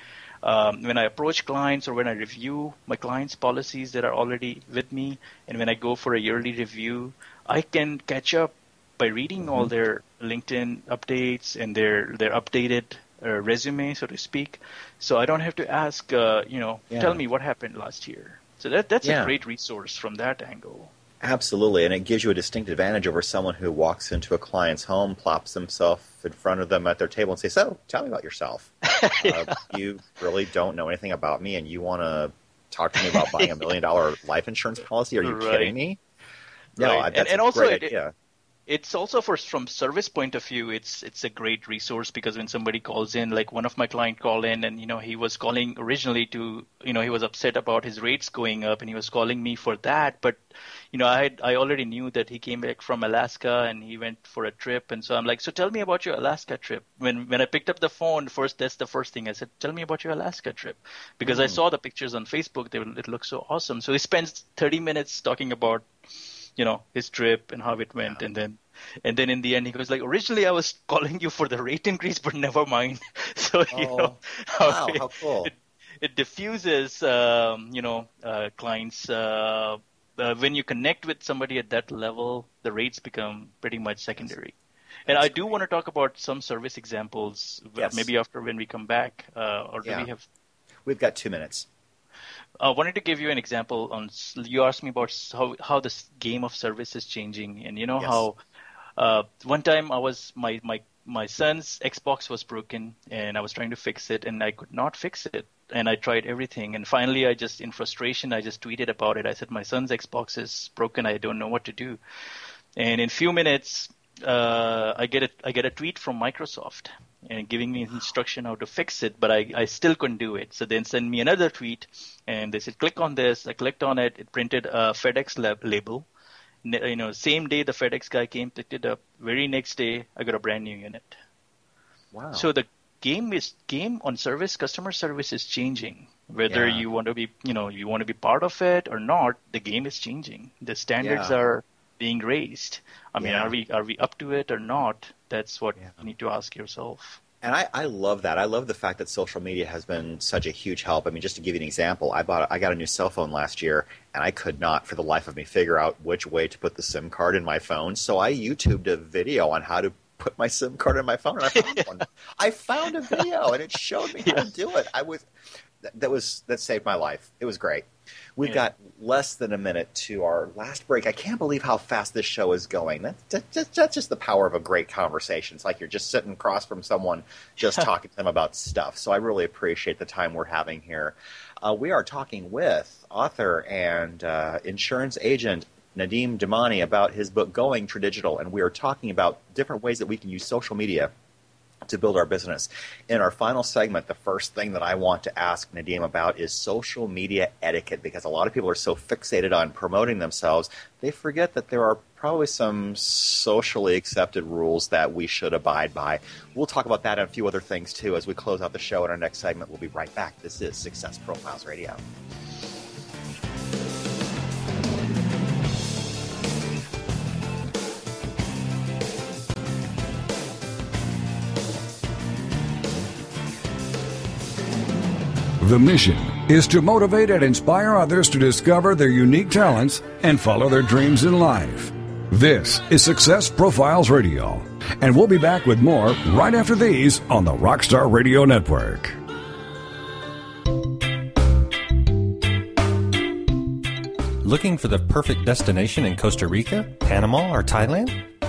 C: um, when I approach clients or when I review my clients' policies that are already with me, and when I go for a yearly review, I can catch up by reading mm-hmm. all their LinkedIn updates and their their updated uh, resume, so to speak. So I don't have to ask, uh, you know,
B: Yeah.
C: tell me what happened last year. So that that's
B: Yeah.
C: a great resource from that angle.
B: Absolutely, and it gives you a distinct advantage over someone who walks into a client's home, plops himself in front of them at their table, and says, "So, tell me about yourself. uh, you really don't know anything about me, and you want to talk to me about buying a million dollar life insurance policy? Are you
C: Right.
B: kidding me?" No,
C: Right.
B: I-
C: And- and
B: a
C: also
B: great
C: it-
B: idea.
C: It's also for from service point of view it's it's a great resource because when somebody calls in like one of my client called in and you know he was calling originally to you know he was upset about his rates going up and he was calling me for that. But you know i had, i already knew that he came back from alaska and he went for a trip. And so i'm like so tell me about your alaska trip. When when i picked up the phone first that's the first thing i said tell me about your alaska trip. Because i hmm. saw the pictures on facebook they it looked so awesome. So he spends 30 minutes talking about you know his trip and how it went and then and then in the end he goes like originally i was calling you for the rate increase but never mind so you
B: Oh,
C: know
B: wow,
C: it,
B: how cool.
C: it, it diffuses um, you know uh, clients uh, uh, when you connect with somebody at that level the rates become pretty much secondary and
B: That's
C: i do want to talk about some service examples
B: Yes.
C: maybe after when we come back uh, or do
B: Yeah.
C: we have
B: We've got two minutes.
C: I wanted to give you an example on. You asked me about how how this game of service is changing, and you know
B: Yes.
C: how uh, one time I was my my my son's Xbox was broken, and I was trying to fix it, and I could not fix it, and I tried everything, and finally I just in frustration I just tweeted about it. I said my son's Xbox is broken. I don't know what to do, and in few minutes uh, I get a I get a tweet from Microsoft and giving me instruction how to fix it, but I, I still couldn't do it. So then send me another tweet, and they said click on this. I clicked on it. It printed a FedEx lab- label. You know, same day the FedEx guy came, picked it up. Very next day, I got a brand new unit.
B: Wow.
C: So the game is game on service, customer service is changing. Whether
B: Yeah.
C: you want to be, you know, you want to be part of it or not, the game is changing. The standards
B: Yeah.
C: are being raised. I mean,
B: Yeah.
C: are we are we up to it or not? That's what
B: Yeah.
C: you need to ask yourself.
B: And I, I love that. I love the fact that social media has been such a huge help. I mean, just to give you an example, I bought I got a new cell phone last year, and I could not, for the life of me, figure out which way to put the SIM card in my phone. So I YouTubed a video on how to put my SIM card in my phone, and I found one. I found a video, and it showed me how to do it. I was that, was that saved my life. It was great. We've
C: Yeah.
B: got less than a minute to our last break. I can't believe how fast this show is going. That, that, that, that's just the power of a great conversation. It's like you're just sitting across from someone, just talking to them about stuff. So I really appreciate the time we're having here. Uh, we are talking with author and uh, insurance agent Nadeem Demani about his book Going Tradigital, and we are talking about different ways that we can use social media to build our business. In our final segment, the first thing that I want to ask Nadeem about is social media etiquette because a lot of people are so fixated on promoting themselves, they forget that there are probably some socially accepted rules that we should abide by. We'll talk about that and a few other things too as we close out the show in our next segment. We'll be right back. This is Success Profiles Radio.
A: The mission is to motivate and inspire others to discover their unique talents and follow their dreams in life. This is Success Profiles Radio, and we'll be back with more right after these on the Rockstar Radio Network.
E: Looking for the perfect destination in Costa Rica, Panama, or Thailand?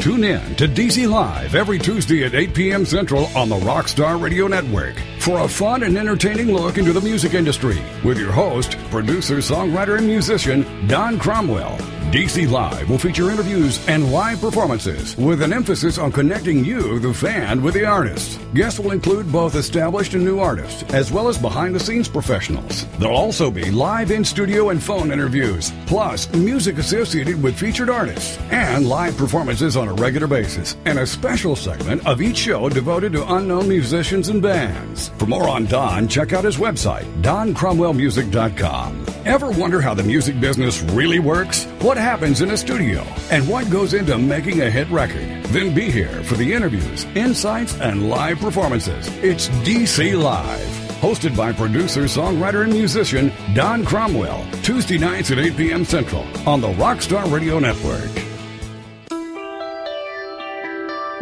A: Tune in to DC Live every Tuesday at 8 p.m. Central on the Rockstar Radio Network for a fun and entertaining look into the music industry with your host, producer, songwriter, and musician, Don Cromwell. DC Live will feature interviews and live performances with an emphasis on connecting you, the fan, with the artist. Guests will include both established and new artists, as well as behind the scenes professionals. There'll also be live in studio and phone interviews, plus music associated with featured artists, and live performances on a regular basis, and a special segment of each show devoted to unknown musicians and bands. For more on Don, check out his website, doncromwellmusic.com. Ever wonder how the music business really works? What happens in a studio? And what goes into making a hit record? Then be here for the interviews, insights, and live performances. It's DC Live. Hosted by producer, songwriter, and musician Don Cromwell, Tuesday nights at 8 p.m. Central on the Rockstar Radio Network.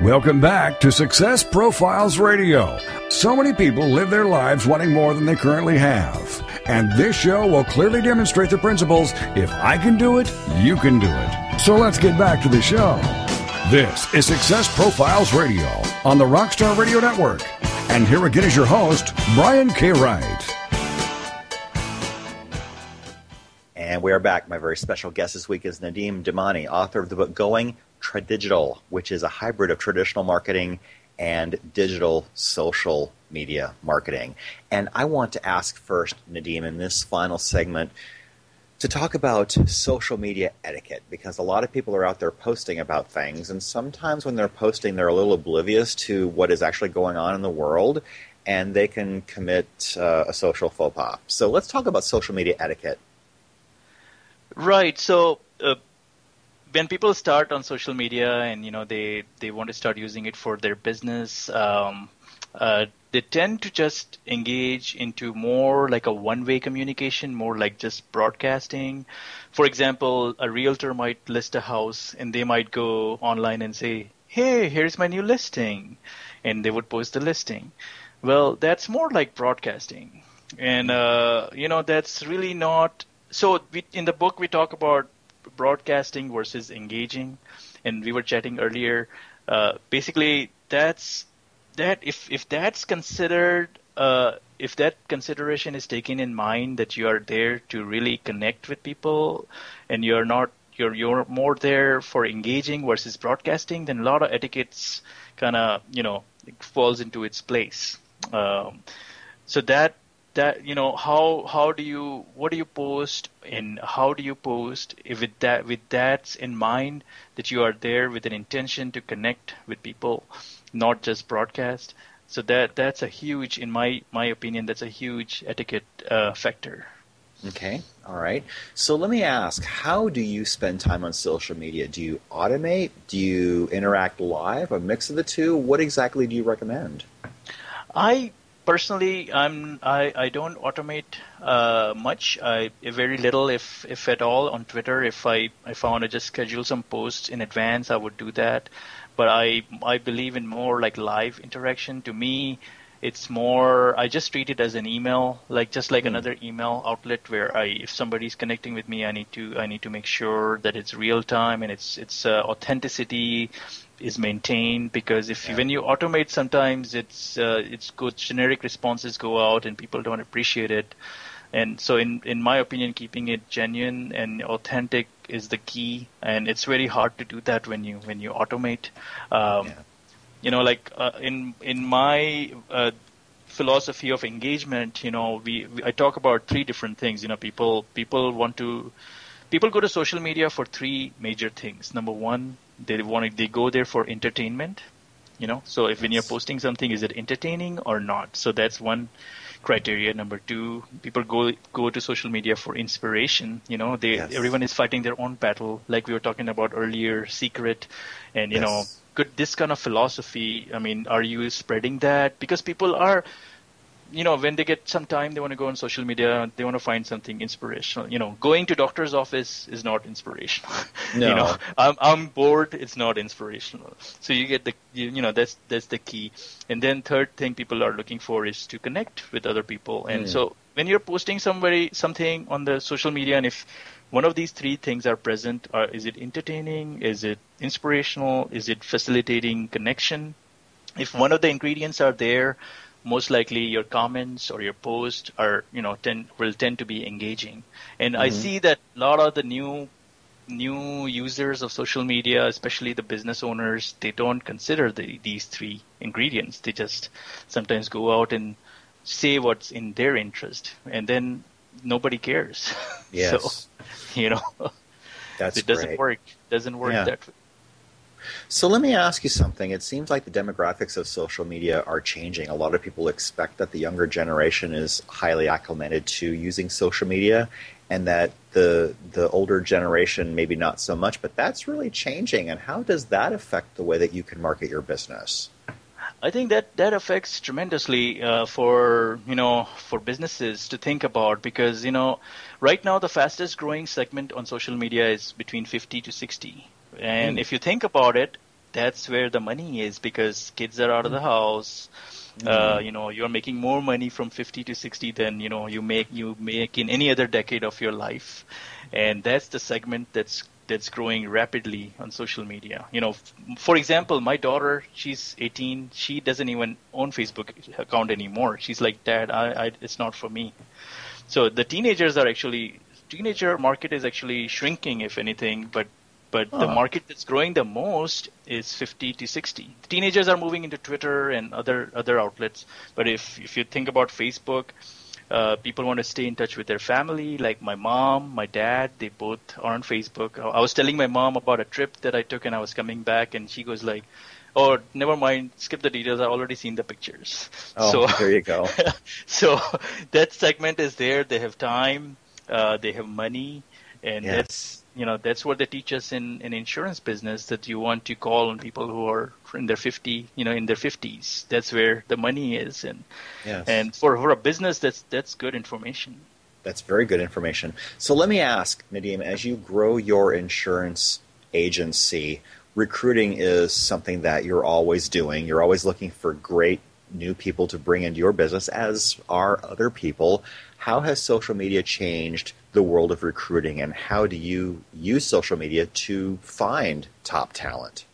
A: Welcome back to Success Profiles Radio. So many people live their lives wanting more than they currently have. And this show will clearly demonstrate the principles if I can do it, you can do it. So let's get back to the show. This is Success Profiles Radio on the Rockstar Radio Network. And here again is your host, Brian K. Wright.
B: And we are back. My very special guest this week is Nadeem Demani, author of the book Going Tradigital, which is a hybrid of traditional marketing and digital social media marketing. And I want to ask first, Nadeem, in this final segment, to talk about social media etiquette because a lot of people are out there posting about things, and sometimes when they're posting, they're a little oblivious to what is actually going on in the world, and they can commit uh, a social faux pas. So let's talk about social media etiquette.
C: Right. So uh, when people start on social media and you know they they want to start using it for their business um, uh, they tend to just engage into more like a one-way communication more like just broadcasting. For example a realtor might list a house and they might go online and say hey here's my new listing and they would post the listing. Well that's more like broadcasting. And uh, you know that's really not so we, in the book we talk about broadcasting versus engaging, and we were chatting earlier. Uh, basically, that's that if if that's considered uh, if that consideration is taken in mind that you are there to really connect with people and you're not you're you're more there for engaging versus broadcasting, then a lot of etiquettes kind of you know falls into its place. Um, so that that you know how how do you what do you post and how do you post with that with that in mind that you are there with an intention to connect with people not just broadcast. So that that's a huge in my my opinion that's a huge etiquette uh, factor.
B: Okay. All right. So let me ask how do you spend time on social media? Do you automate? Do you interact live a mix of the two? What exactly do you recommend?
C: I personally, I'm I, I don't automate uh, much. I very little, if if at all, on Twitter. If I if I want to just schedule some posts in advance, I would do that. But I I believe in more like live interaction. To me, it's more I just treat it as an email, like just like mm. another email outlet where I if somebody's connecting with me, I need to I need to make sure that it's real time and it's it's uh, authenticity is maintained because if yeah. when you automate sometimes it's uh, it's good generic responses go out and people don't appreciate it. And so in in my opinion keeping it genuine and authentic is the key. And it's very hard to do that when you when you automate. Um, yeah. you know like uh, in in my uh, philosophy of engagement you know we, we I talk about three different things. You know people people want to people go to social media for three major things. Number one they want to, they go there for entertainment you know so if yes. when you're posting something is it entertaining or not so that's one criteria number two people go go to social media for inspiration you know they yes. everyone is fighting their own battle like we were talking about earlier secret and you yes. know good this kind of philosophy i mean are you spreading that because people are you know, when they get some time, they want to go on social media. They want to find something inspirational. You know, going to doctor's office is not inspirational. No. you know, I'm I'm bored. It's not inspirational. So you get the you, you, know that's that's the key. And then third thing people are looking for is to connect with other people. And mm. so when you're posting somebody something on the social media, and if one of these three things are present, are, is it entertaining? Is it inspirational? Is it facilitating connection? If one of the ingredients are there most likely your comments or your post are you know tend will tend to be engaging and mm-hmm. i see that a lot of the new new users of social media, especially the business owners, they don't consider the, these three ingredients. They just sometimes go out and say what's in their interest, and then nobody cares.
B: Yes.
C: so, you know,
B: That's
C: it doesn't
B: great.
C: work. Doesn't work
B: Yeah.
C: that way.
B: So let me ask you something. It seems like the demographics of social media are changing. A lot of people expect that the younger generation is highly acclimated to using social media and that the the older generation maybe not so much, but that's really changing. And how does that affect the way that you can market your business?
C: I think that that affects tremendously uh, for you know for businesses to think about because you know right now the fastest growing segment on social media is between 50 to 60 and hmm. if you think about it that's where the money is because kids are out of the hmm. house uh, hmm. you know you're making more money from 50 to 60 than you know you make you make in any other decade of your life and that's the segment that's that's growing rapidly on social media. You know, f- for example, my daughter, she's 18. She doesn't even own Facebook account anymore. She's like, Dad, I, I, it's not for me. So the teenagers are actually teenager market is actually shrinking, if anything. But but the
B: Huh.
C: market that's growing the most is 50 to 60. Teenagers are moving into Twitter and other other outlets. But if if you think about Facebook, uh, people want to stay in touch with their family. Like my mom, my dad, they both are on Facebook. I was telling my mom about a trip that I took and I was coming back, and she goes like, "Oh, never mind, skip the details. I already seen the pictures."
B: Oh,
C: so
B: there you go.
C: so that segment is there. They have time, uh, they have money, and
B: Yes.
C: that's you know that's what they teach us in in insurance business that you want to call on people who are in their 50 you know in their 50s that's where the money is and
B: Yes.
C: and for for a business that's that's good information
B: That's very good information. So let me ask, Nadeem, as you grow your insurance agency, recruiting is something that you're always doing. You're always looking for great new people to bring into your business, as are other people. How has social media changed the world of recruiting, and how do you use social media to find top talent?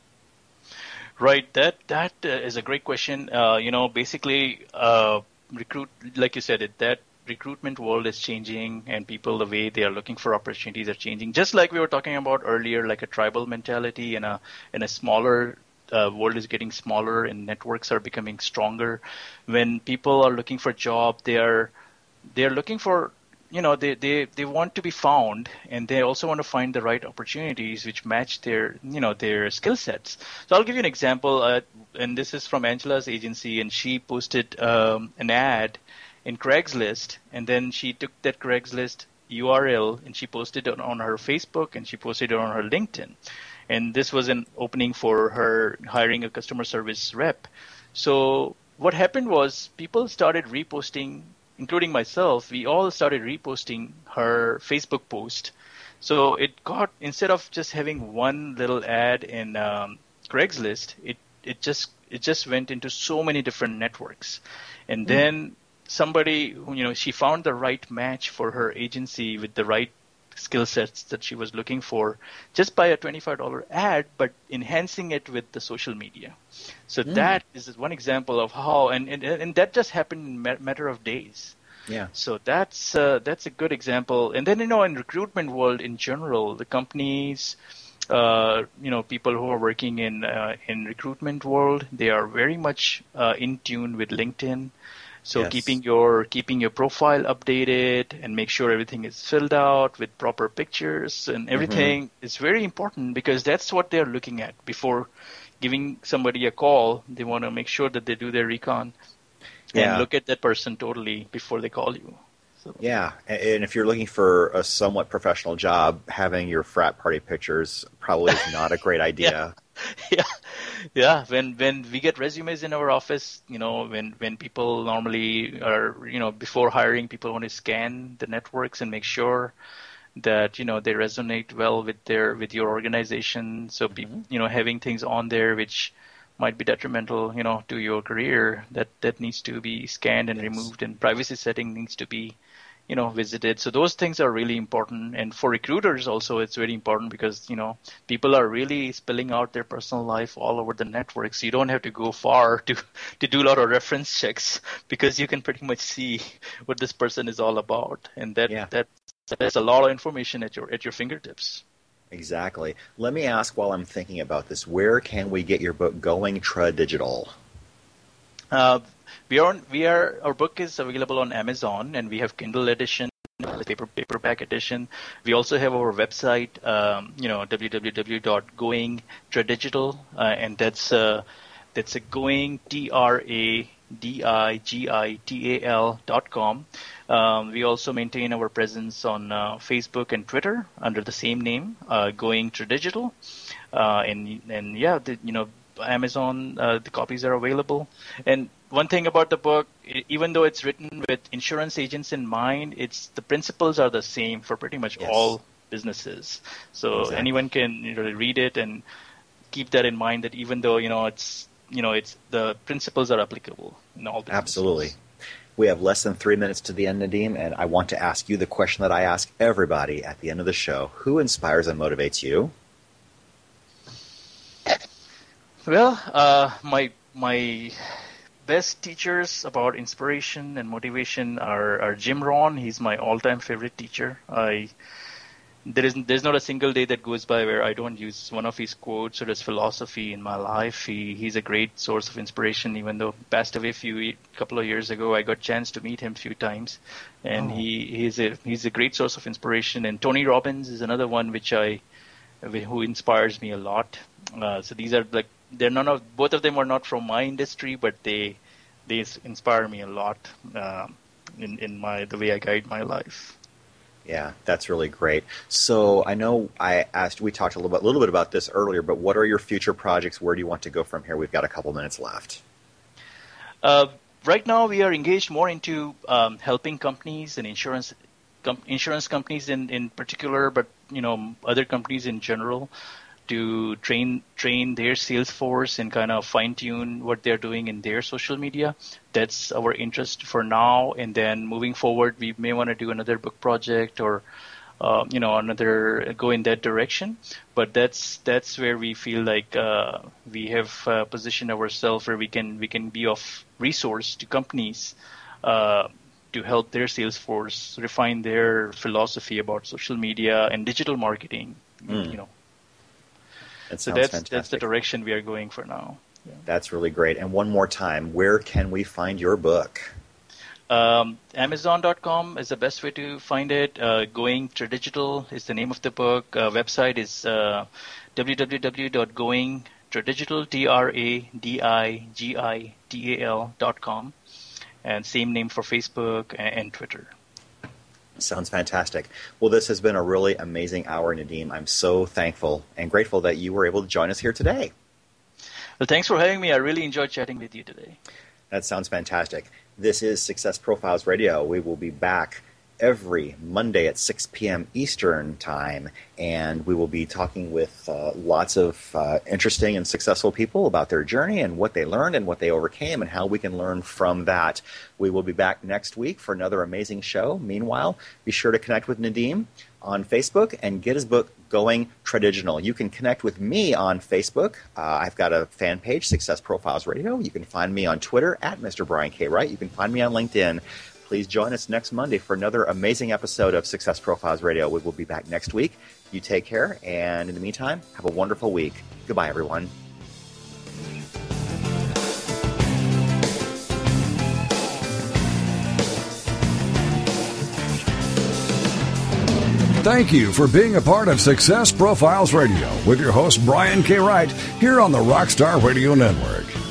C: Right. That that uh, is a great question. Uh, you know, basically, uh, recruit like you said it that recruitment world is changing, and people the way they are looking for opportunities are changing. Just like we were talking about earlier, like a tribal mentality and a in a smaller uh, world is getting smaller, and networks are becoming stronger. When people are looking for job, they are they are looking for you know they, they they want to be found and they also want to find the right opportunities which match their you know their skill sets. So i'll give you an example uh, and this is from angela's agency and she posted um, an ad in craigslist and then she took that craigslist url and she posted it on her facebook and she posted it on her linkedin. And this was an opening for her hiring a customer service rep. So what happened was people started reposting including myself, we all started reposting her Facebook post. So it got instead of just having one little ad in um, Craigslist, it it just it just went into so many different networks, and then somebody who, you know she found the right match for her agency with the right skill sets that she was looking for just by a $25 ad but enhancing it with the social media so that is one example of how and, and and that just happened in a matter of days
B: Yeah.
C: so that's uh, that's a good example. And then you know, in recruitment world in general, the companies, uh, you know, people who are working in uh, in recruitment world, they are very much uh, in tune with LinkedIn. So
B: Yes.
C: keeping your keeping your profile updated and make sure everything is filled out with proper pictures and mm-hmm. everything is very important because that's what they're looking at before giving somebody a call. They want to make sure that they do their recon
B: Yeah.
C: and look at that person totally before they call you. So,
B: Yeah, and if you're looking for a somewhat professional job, having your frat party pictures probably is not a great idea.
C: yeah, yeah. When when we get resumes in our office, you know, when when people normally are, you know, before hiring, people want to scan the networks and make sure that you know they resonate well with their with your organization. So, pe- mm-hmm. you know, having things on there which might be detrimental, you know, to your career, that that needs to be scanned and removed, and privacy setting needs to be you know visited so those things are really important and for recruiters also it's very important because you know people are really spilling out their personal life all over the network so you don't have to go far to to do a lot of reference checks because you can pretty much see what this person is all about and that
B: Yeah.
C: that that's a lot of information at your at your fingertips
B: Exactly. Let me ask while I'm thinking about this, where can we get your book going Tradigital?
C: Uh, we are we are our book is available on Amazon and we have Kindle edition paper paperback edition. We also have our website, um, you know, www.goingtradigital, uh, and that's uh, that's a going T R A D I G I T A L dot com. Um, we also maintain our presence on uh, Facebook and Twitter under the same name, uh, Going Tradigital, uh, and and yeah, the, you know, Amazon, uh, the copies are available. And one thing about the book, even though it's written with insurance agents in mind, it's the principles are the same for pretty much yes. all businesses. So exactly. anyone can you know, read it and keep that in mind. That even though you know it's you know it's the principles are applicable in all businesses.
B: Absolutely. We have less than three minutes to the end, Nadeem, and I want to ask you the question that I ask everybody at the end of the show: Who inspires and motivates you?
C: Well, uh, my my best teachers about inspiration and motivation are, are Jim Rohn. He's my all-time favorite teacher. I there is there's not a single day that goes by where I don't use one of his quotes or his philosophy in my life. He he's a great source of inspiration. Even though passed away a few couple of years ago, I got chance to meet him a few times, and oh. he he's a he's a great source of inspiration. And Tony Robbins is another one which I who inspires me a lot. Uh, so these are like they're none of both of them are not from my industry, but they they inspire me a lot uh, in in my the way I guide my life.
B: Yeah, that's really great. So I know I asked, we talked a little bit, a little bit about this earlier, but what are your future projects? Where do you want to go from here? We've got a couple minutes left.
C: Uh, right now, we are engaged more into um, helping companies and insurance com- insurance companies in, in particular, but you know other companies in general to train train their sales force and kind of fine tune what they're doing in their social media. That's our interest for now. And then moving forward, we may want to do another book project or uh, you know another go in that direction. But that's that's where we feel like uh, we have uh, positioned ourselves where we can we can be of resource to companies. Uh, to help their sales force refine their philosophy about social media and digital marketing, mm. you know,
B: that
C: so that's fantastic. that's the direction we are going for now.
B: Yeah. That's really great. And one more time, where can we find your book?
C: Um, Amazon.com is the best way to find it. Uh, Going digital is the name of the book. Uh, website is uh, www.goingtradigital.com, and same name for Facebook and, and Twitter.
B: Sounds fantastic. Well, this has been a really amazing hour, Nadeem. I'm so thankful and grateful that you were able to join us here today.
C: Well, thanks for having me. I really enjoyed chatting with you today.
B: That sounds fantastic. This is Success Profiles Radio. We will be back every Monday at 6 p.m. Eastern Time, and we will be talking with uh, lots of uh, interesting and successful people about their journey and what they learned and what they overcame and how we can learn from that. We will be back next week for another amazing show. Meanwhile, be sure to connect with Nadeem on Facebook and get his book going Tradigital. You can connect with me on Facebook. Uh, I've got a fan page, Success Profiles Radio. You can find me on Twitter at Mr. Brian K. Wright. You can find me on LinkedIn. Please join us next Monday for another amazing episode of Success Profiles Radio. We will be back next week. You take care, and in the meantime, have a wonderful week. Goodbye, everyone.
A: Thank you for being a part of Success Profiles Radio with your host, Brian K. Wright, here on the Rockstar Radio Network.